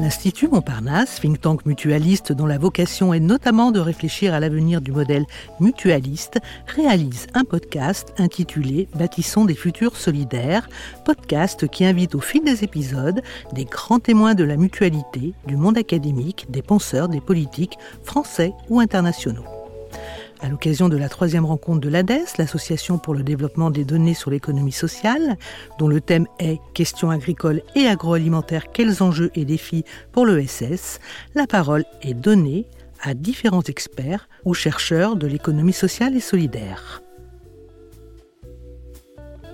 L'Institut Montparnasse, think tank mutualiste dont la vocation est notamment de réfléchir à l'avenir du modèle mutualiste, réalise un podcast intitulé Bâtissons des futurs solidaires, podcast qui invite au fil des épisodes des grands témoins de la mutualité, du monde académique, des penseurs, des politiques, français ou internationaux. À l'occasion de la troisième rencontre de l'ADES, l'Association pour le développement des données sur l'économie sociale, dont le thème est Questions agricoles et agroalimentaires, quels enjeux et défis pour l'ESS, la parole est donnée à différents experts ou chercheurs de l'économie sociale et solidaire.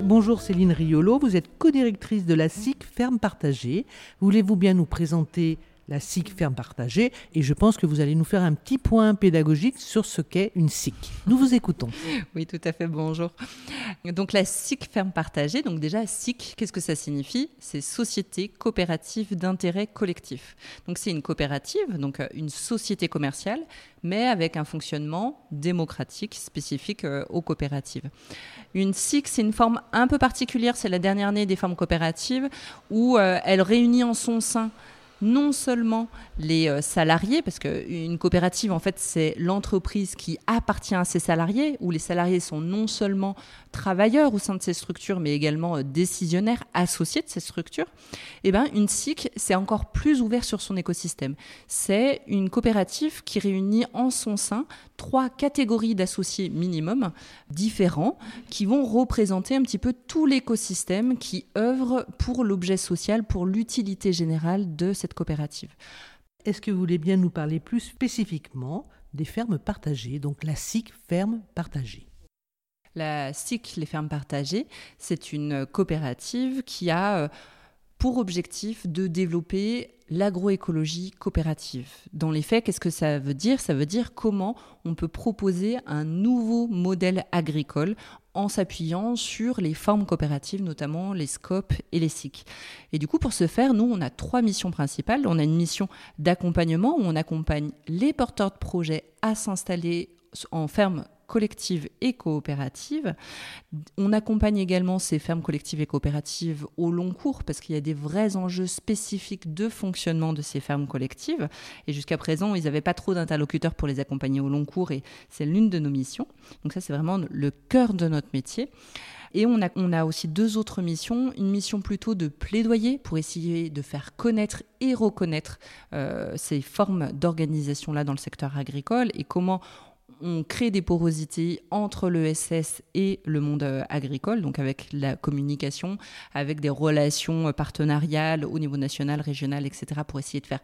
Bonjour Céline Riolo, vous êtes co-directrice de la SIC Ferme Partagée. Voulez-vous bien nous présenter la SIC ferme partagée, et je pense que vous allez nous faire un petit point pédagogique sur ce qu'est une SIC. Nous vous écoutons. Oui, tout à fait, bonjour. Donc la SIC ferme partagée, donc déjà SIC, qu'est-ce que ça signifie? C'est Société coopérative d'intérêt collectif. Donc c'est une coopérative, donc euh, une société commerciale, mais avec un fonctionnement démocratique spécifique euh, aux coopératives. Une SIC, c'est une forme un peu particulière, c'est la dernière née des formes coopératives, où euh, elle réunit en son sein non seulement les euh, salariés, parce qu'une coopérative, en fait, c'est l'entreprise qui appartient à ses salariés, où les salariés sont non seulement travailleurs au sein de ces structures, mais également euh, décisionnaires associés de ces structures, eh ben, une SIC, c'est encore plus ouvert sur son écosystème. C'est une coopérative qui réunit en son sein trois catégories d'associés minimum différents qui vont représenter un petit peu tout l'écosystème qui œuvre pour l'objet social, pour l'utilité générale de cette coopérative. Est-ce que vous voulez bien nous parler plus spécifiquement des fermes partagées, donc la SIC ferme partagée la SIC, les fermes partagées, c'est une coopérative qui a euh, pour objectif de développer l'agroécologie coopérative. Dans les faits, qu'est-ce que ça veut dire? Ça veut dire comment on peut proposer un nouveau modèle agricole en s'appuyant sur les formes coopératives, notamment les scopes et les SIC. Et du coup, pour ce faire, nous, on a trois missions principales. On a une mission d'accompagnement où on accompagne les porteurs de projets à s'installer en ferme collectives et coopératives. On accompagne également ces fermes collectives et coopératives au long cours parce qu'il y a des vrais enjeux spécifiques de fonctionnement de ces fermes collectives. Et jusqu'à présent, ils n'avaient pas trop d'interlocuteurs pour les accompagner au long cours et c'est l'une de nos missions. Donc ça, c'est vraiment le cœur de notre métier. Et on a, on a aussi deux autres missions. Une mission plutôt de plaidoyer pour essayer de faire connaître et reconnaître euh, ces formes d'organisation-là dans le secteur agricole et comment on crée des porosités entre l'ESS et le monde euh, agricole, donc avec la communication, avec des relations euh, partenariales au niveau national, régional, etc., pour essayer de faire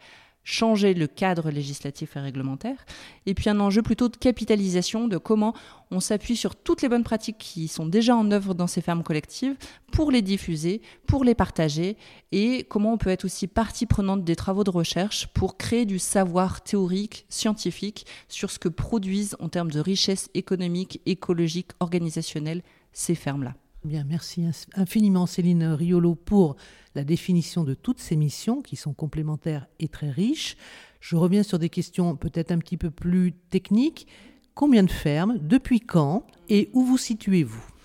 changer le cadre législatif et réglementaire, et puis un enjeu plutôt de capitalisation de comment on s'appuie sur toutes les bonnes pratiques qui sont déjà en œuvre dans ces fermes collectives pour les diffuser, pour les partager, et comment on peut être aussi partie prenante des travaux de recherche pour créer du savoir théorique, scientifique sur ce que produisent en termes de richesse économique, écologique, organisationnelle ces fermes-là. Merci infiniment Céline Riolo pour la définition de toutes ces missions qui sont complémentaires et très riches. Je reviens sur des questions peut-être un petit peu plus techniques. Combien de fermes Depuis quand Et où vous situez-vous?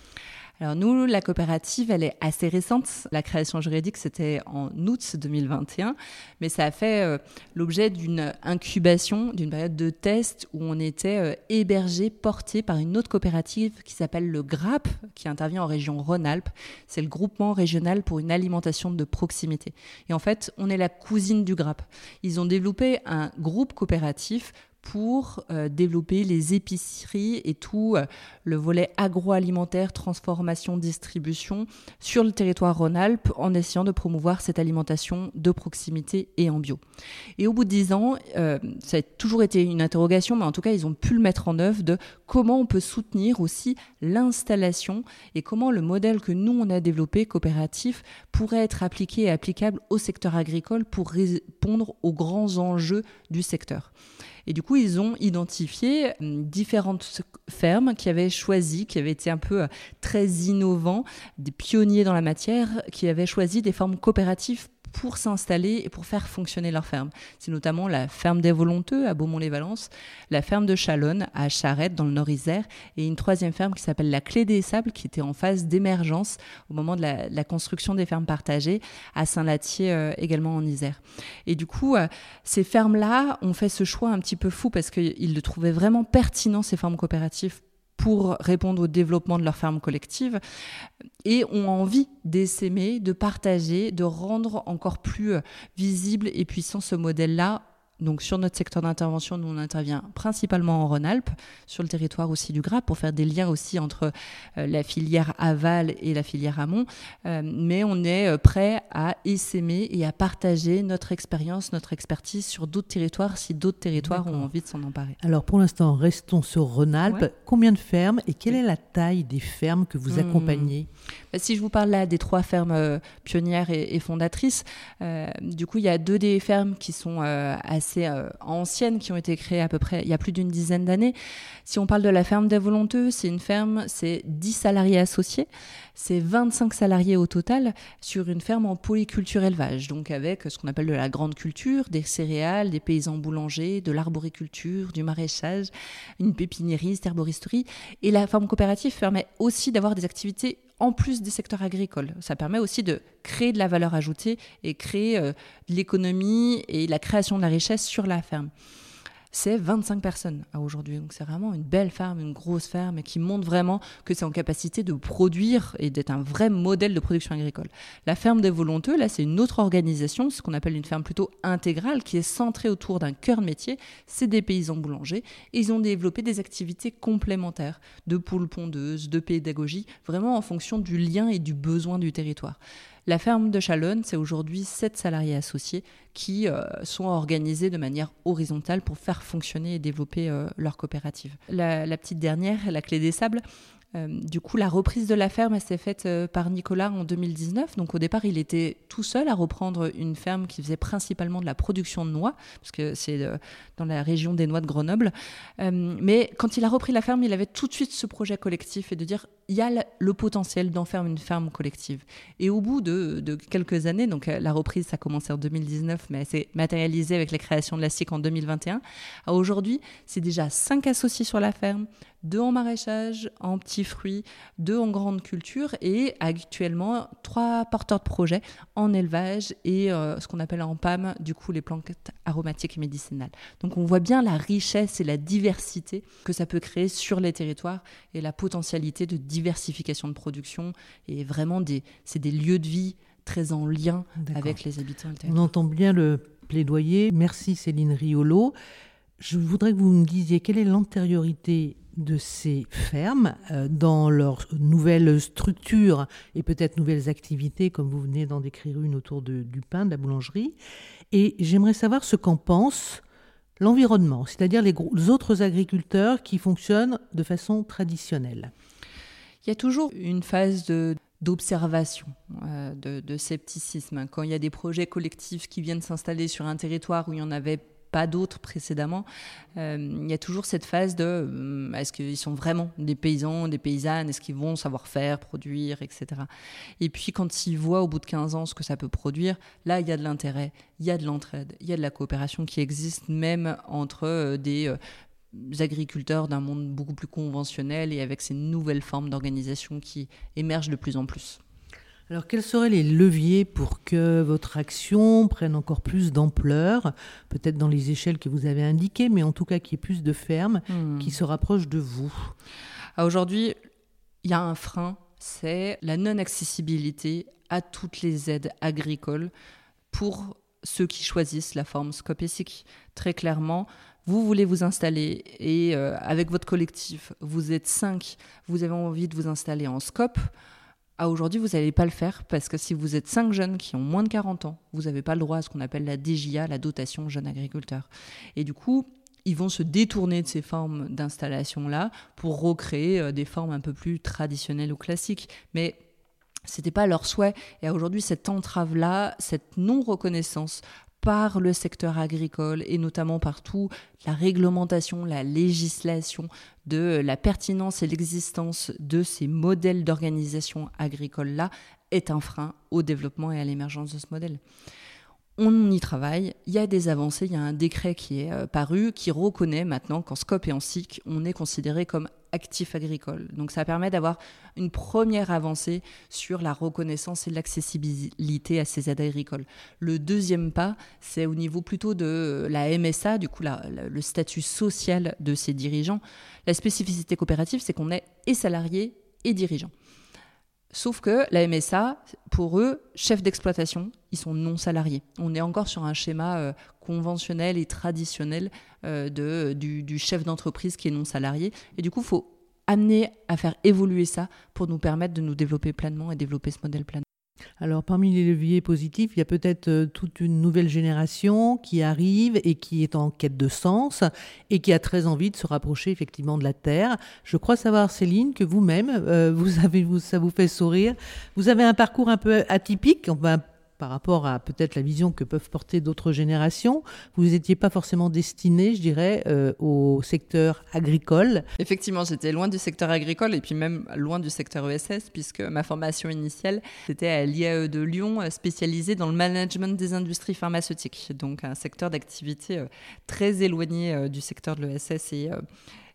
Alors nous, la coopérative, elle est assez récente. La création juridique, c'était en août 2021, mais ça a fait euh, l'objet d'une incubation, d'une période de test où on était euh, hébergé, porté par une autre coopérative qui s'appelle le GRAP, qui intervient en région Rhône-Alpes. C'est le groupement régional pour une alimentation de proximité. Et en fait, on est la cousine du GRAP. Ils ont développé un groupe coopératif pour euh, développer les épiceries et tout euh, le volet agroalimentaire, transformation, distribution sur le territoire Rhône-Alpes en essayant de promouvoir cette alimentation de proximité et en bio. Et au bout de dix ans, euh, ça a toujours été une interrogation, mais en tout cas, ils ont pu le mettre en œuvre de comment on peut soutenir aussi l'installation et comment le modèle que nous, on a développé, coopératif, pourrait être appliqué et applicable au secteur agricole pour répondre aux grands enjeux du secteur. Et du coup, ils ont identifié hum, différentes fermes qui avaient choisi, qui avaient été un peu euh, très innovants, des pionniers dans la matière, qui avaient choisi des formes coopératives pour s'installer et pour faire fonctionner leur ferme. C'est notamment la ferme des Volonteux à Beaumont-les-Valences, la ferme de Chalonne à Charette dans le Nord-Isère et une troisième ferme qui s'appelle la Clé des Sables qui était en phase d'émergence au moment de la, construction des fermes partagées à Saint-Latier euh, également en Isère. Et du coup, euh, ces fermes-là ont fait ce choix un petit peu fou parce qu'ils le trouvaient vraiment pertinent, ces fermes coopératives, pour répondre au développement de leur ferme collective et ont envie d'essaimer, de partager, de rendre encore plus euh, visible et puissant ce modèle-là donc sur notre secteur d'intervention, nous on intervient principalement en Rhône-Alpes, sur le territoire aussi du Gras, pour faire des liens aussi entre euh, la filière aval et la filière amont. Euh, mais on est euh, prêt à essaimer et à partager notre expérience, notre expertise sur d'autres territoires si d'autres territoires ont envie de s'en emparer. Alors pour l'instant, restons sur Rhône-Alpes. Combien de fermes et quelle est la taille des fermes que vous hmm. accompagnez? Si je vous parle là des trois fermes pionnières et, fondatrices, du coup il y a deux des fermes qui sont assez euh, anciennes qui ont été créées à peu près il y a plus d'une dizaine d'années. Si on parle de la ferme des Volonteux, c'est une ferme, c'est 10 salariés associés, c'est 25 salariés au total sur une ferme en polyculture élevage, donc avec ce qu'on appelle de la grande culture, des céréales, des paysans boulangers, de l'arboriculture, du maraîchage, une pépiniérie, une herboristerie. Et la ferme coopérative permet aussi d'avoir des activités en plus des secteurs agricoles. Ça permet aussi de créer de la valeur ajoutée et créer euh, de l'économie et la création de la richesse sur la ferme c'est 25 personnes aujourd'hui. Donc c'est vraiment une belle ferme, une grosse ferme qui montre vraiment que c'est en capacité de produire et d'être un vrai modèle de production agricole. La ferme des Volonteux, là, c'est une autre organisation, ce qu'on appelle une ferme plutôt intégrale qui est centrée autour d'un cœur de métier. C'est des paysans boulangers et ils ont développé des activités complémentaires de poules pondeuses, de pédagogie, vraiment en fonction du lien et du besoin du territoire. La ferme de Chalonne, c'est aujourd'hui sept salariés associés qui euh, sont organisés de manière horizontale pour faire fonctionner et développer euh, leur coopérative. La, petite dernière, la clé des sables, du coup, la reprise de la ferme, s'est faite euh, par Nicolas en 2019. Donc au départ, il était tout seul à reprendre une ferme qui faisait principalement de la production de noix, parce que c'est euh, dans la région des noix de Grenoble. mais quand il a repris la ferme, il avait tout de suite ce projet collectif et de dire, il y a le potentiel d'en faire une ferme collective. Et au bout de, quelques années, donc la reprise, ça a commencé en 2019, mais s'est matérialisée avec la création de la SIC en 2021. Aujourd'hui, c'est déjà cinq associés sur la ferme, deux en maraîchage, en petits fruits, deux en grande culture et actuellement trois porteurs de projets en élevage et euh, ce qu'on appelle en PAM, du coup les plantes aromatiques et médicinales. Donc on voit bien la richesse et la diversité que ça peut créer sur les territoires et la potentialité de diversification de production et vraiment des, c'est des lieux de vie très en lien avec les habitants. On entend bien le plaidoyer. Merci Céline Riolo. Je voudrais que vous me disiez quelle est l'antériorité de ces fermes euh, dans leur nouvelle structure et peut-être nouvelles activités, comme vous venez d'en décrire une autour du pain, de la boulangerie. Et j'aimerais savoir ce qu'en pense l'environnement, c'est-à-dire les, autres agriculteurs qui fonctionnent de façon traditionnelle. Il y a toujours une phase de d'observation, euh, de, de, scepticisme. Quand il y a des projets collectifs qui viennent s'installer sur un territoire où il y en avait pas d'autres précédemment. Euh, il y a toujours cette phase de euh, est-ce qu'ils sont vraiment des paysans, des paysannes, est-ce qu'ils vont savoir faire, produire, etc. Et puis quand ils voient au bout de 15 ans ce que ça peut produire, là il y a de l'intérêt, il y a de l'entraide, il y a de la coopération qui existe même entre euh, des agriculteurs d'un monde beaucoup plus conventionnel et avec ces nouvelles formes d'organisation qui émergent de plus en plus. Alors quels seraient les leviers pour que votre action prenne encore plus d'ampleur, peut-être dans les échelles que vous avez indiquées, mais en tout cas qu'il y ait plus de fermes hmm. qui se rapprochent de vous? Ah, Aujourd'hui, il y a un frein, c'est la non-accessibilité à toutes les aides agricoles pour ceux qui choisissent la forme scopésique. Très clairement, vous voulez vous installer et euh, avec votre collectif, vous êtes cinq, vous avez envie de vous installer en scope aujourd'hui, vous n'allez pas le faire parce que si vous êtes cinq jeunes qui ont moins de 40 ans, vous n'avez pas le droit à ce qu'on appelle la DJA, la dotation jeune agriculteur. Et du coup, ils vont se détourner de ces formes d'installation-là pour recréer euh, des formes un peu plus traditionnelles ou classiques. Mais c'était pas leur souhait. Et aujourd'hui, cette entrave-là, cette non-reconnaissance par le secteur agricole et notamment par tout la réglementation, la législation de la pertinence et l'existence de ces modèles d'organisation agricole-là est un frein au développement et à l'émergence de ce modèle on y travaille, il y a des avancées, il y a un décret qui est euh, paru qui reconnaît maintenant qu'en SCOP et en SIC, on est considéré comme actif agricole. Donc ça permet d'avoir une première avancée sur la reconnaissance et l'accessibilité à ces aides agricoles. Le deuxième pas, c'est au niveau plutôt de la MSA, du coup le statut social de ces dirigeants. La spécificité coopérative, c'est qu'on est et salarié et dirigeant. Sauf que la MSA, pour eux, chef d'exploitation, ils sont non salariés. On est encore sur un schéma euh, conventionnel et traditionnel euh, de, du, du, chef d'entreprise qui est non salarié. Et du coup, il faut amener à faire évoluer ça pour nous permettre de nous développer pleinement et développer ce modèle pleinement. Alors parmi les leviers positifs, il y a peut-être euh, toute une nouvelle génération qui arrive et qui est en quête de sens et qui a très envie de se rapprocher effectivement de la Terre. Je crois savoir, Céline, que vous-même, euh, vous avez, vous, ça vous fait sourire. Vous avez un parcours un peu atypique, par rapport à peut-être la vision que peuvent porter d'autres générations. Vous n'étiez pas forcément destiné, je dirais, euh, au secteur agricole. Effectivement, j'étais loin du secteur agricole et puis même loin du secteur ESS, puisque ma formation initiale, c'était à l'IAE de Lyon, euh, spécialisée dans le management des industries pharmaceutiques. Donc un secteur d'activité euh, très éloigné du secteur de l'ESS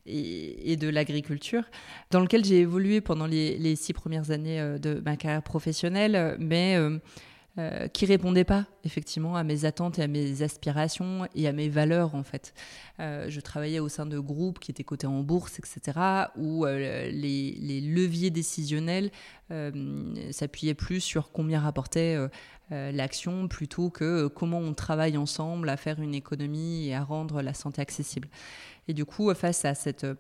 et de l'agriculture, dans lequel j'ai évolué pendant les, les, six premières années de ma carrière professionnelle, mais euh, qui répondait pas effectivement à mes attentes et à mes aspirations et à mes valeurs en fait. Euh, je travaillais au sein de groupes qui étaient cotés en bourse, etc., où euh, les, leviers décisionnels s'appuyaient plus sur combien rapportait l'action plutôt que comment on travaille ensemble à faire une économie et à rendre la santé accessible. Et du coup, face à cette euh,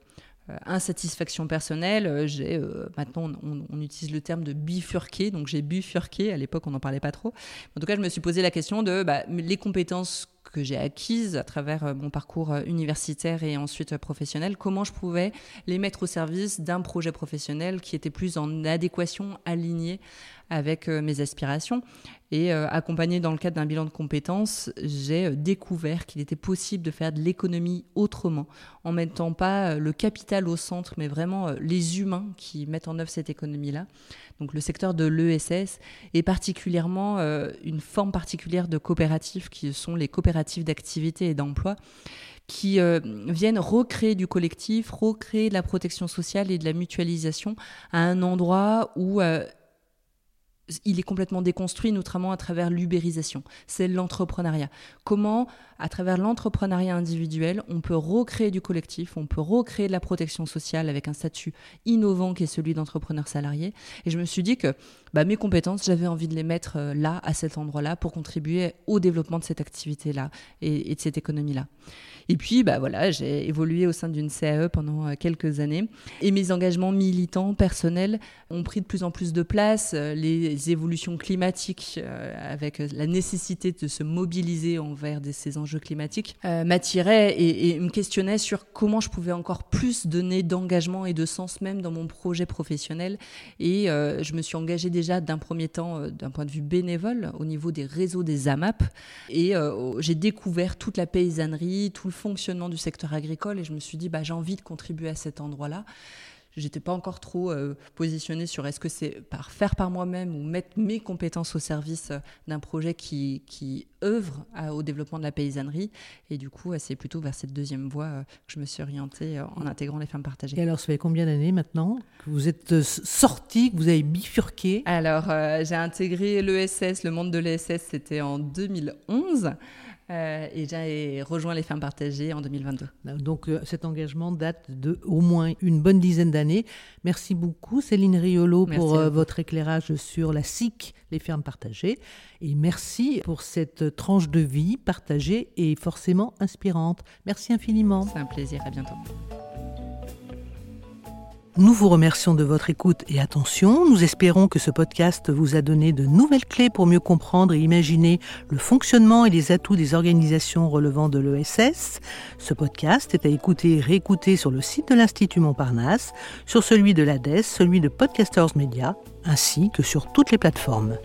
insatisfaction personnelle, euh, j'ai euh, maintenant on, utilise le terme de bifurquer, donc j'ai bifurqué. À l'époque, on n'en parlait pas trop. En tout cas, je me suis posé la question de bah, les compétences que j'ai acquises à travers mon parcours universitaire et ensuite professionnel, comment je pouvais les mettre au service d'un projet professionnel qui était plus en adéquation, aligné avec mes aspirations. Et euh, accompagné dans le cadre d'un bilan de compétences, j'ai euh, découvert qu'il était possible de faire de l'économie autrement, en mettant pas euh, le capital au centre, mais vraiment les humains qui mettent en œuvre cette économie-là. Donc le secteur de l'ESS et particulièrement une forme particulière de coopératives qui sont les coopératives d'activité et d'emploi qui viennent recréer du collectif, recréer de la protection sociale et de la mutualisation à un endroit où il est complètement déconstruit, notamment à travers l'ubérisation. C'est l'entrepreneuriat. Comment, à travers l'entrepreneuriat individuel, on peut recréer du collectif, on peut recréer de la protection sociale avec un statut innovant qui est celui d'entrepreneur salarié. Et je me suis dit que bah, mes compétences, j'avais envie de les mettre euh, là, à cet endroit-là, pour contribuer au développement de cette activité-là et, de cette économie-là. Et puis, bah voilà, j'ai évolué au sein d'une CAE pendant euh, quelques années. Et mes engagements militants, personnels, ont pris de plus en plus de place. Euh, les évolutions climatiques, euh, avec la nécessité de se mobiliser envers ces enjeux climatiques, m'attiraient et, et, me questionnaient sur comment je pouvais encore plus donner d'engagement et de sens même dans mon projet professionnel. Et je me suis engagée déjà d'un premier temps, d'un point de vue bénévole, au niveau des réseaux des AMAP. Et j'ai découvert toute la paysannerie, tout le fonctionnement du secteur agricole et je me suis dit, bah, j'ai envie de contribuer à cet endroit-là. J'étais pas encore trop euh, positionnée sur est-ce que c'est par faire par moi-même ou mettre mes compétences au service euh, d'un projet qui, qui œuvre au développement de la paysannerie. Et du coup, c'est plutôt vers cette deuxième voie euh, que je me suis orientée en intégrant les fermes partagées. Et alors, ça fait combien d'années maintenant que vous êtes sortie, que vous avez bifurqué? Alors, j'ai intégré l'ESS, le monde de l'ESS, c'était en 2011. Euh, et j'ai rejoint les fermes partagées en 2022. Donc euh, cet engagement date de au moins une bonne dizaine d'années. Merci beaucoup Céline Riolo pour euh, votre éclairage sur la SIC, les fermes partagées. Et merci pour cette tranche de vie partagée et forcément inspirante. Merci infiniment. C'est un plaisir, à bientôt. Nous vous remercions de votre écoute et attention. Nous espérons que ce podcast vous a donné de nouvelles clés pour mieux comprendre et imaginer le fonctionnement et les atouts des organisations relevant de l'ESS. Ce podcast est à écouter et réécouter sur le site de l'Institut Montparnasse, sur celui de l'ADES, celui de Podcasters Media, ainsi que sur toutes les plateformes.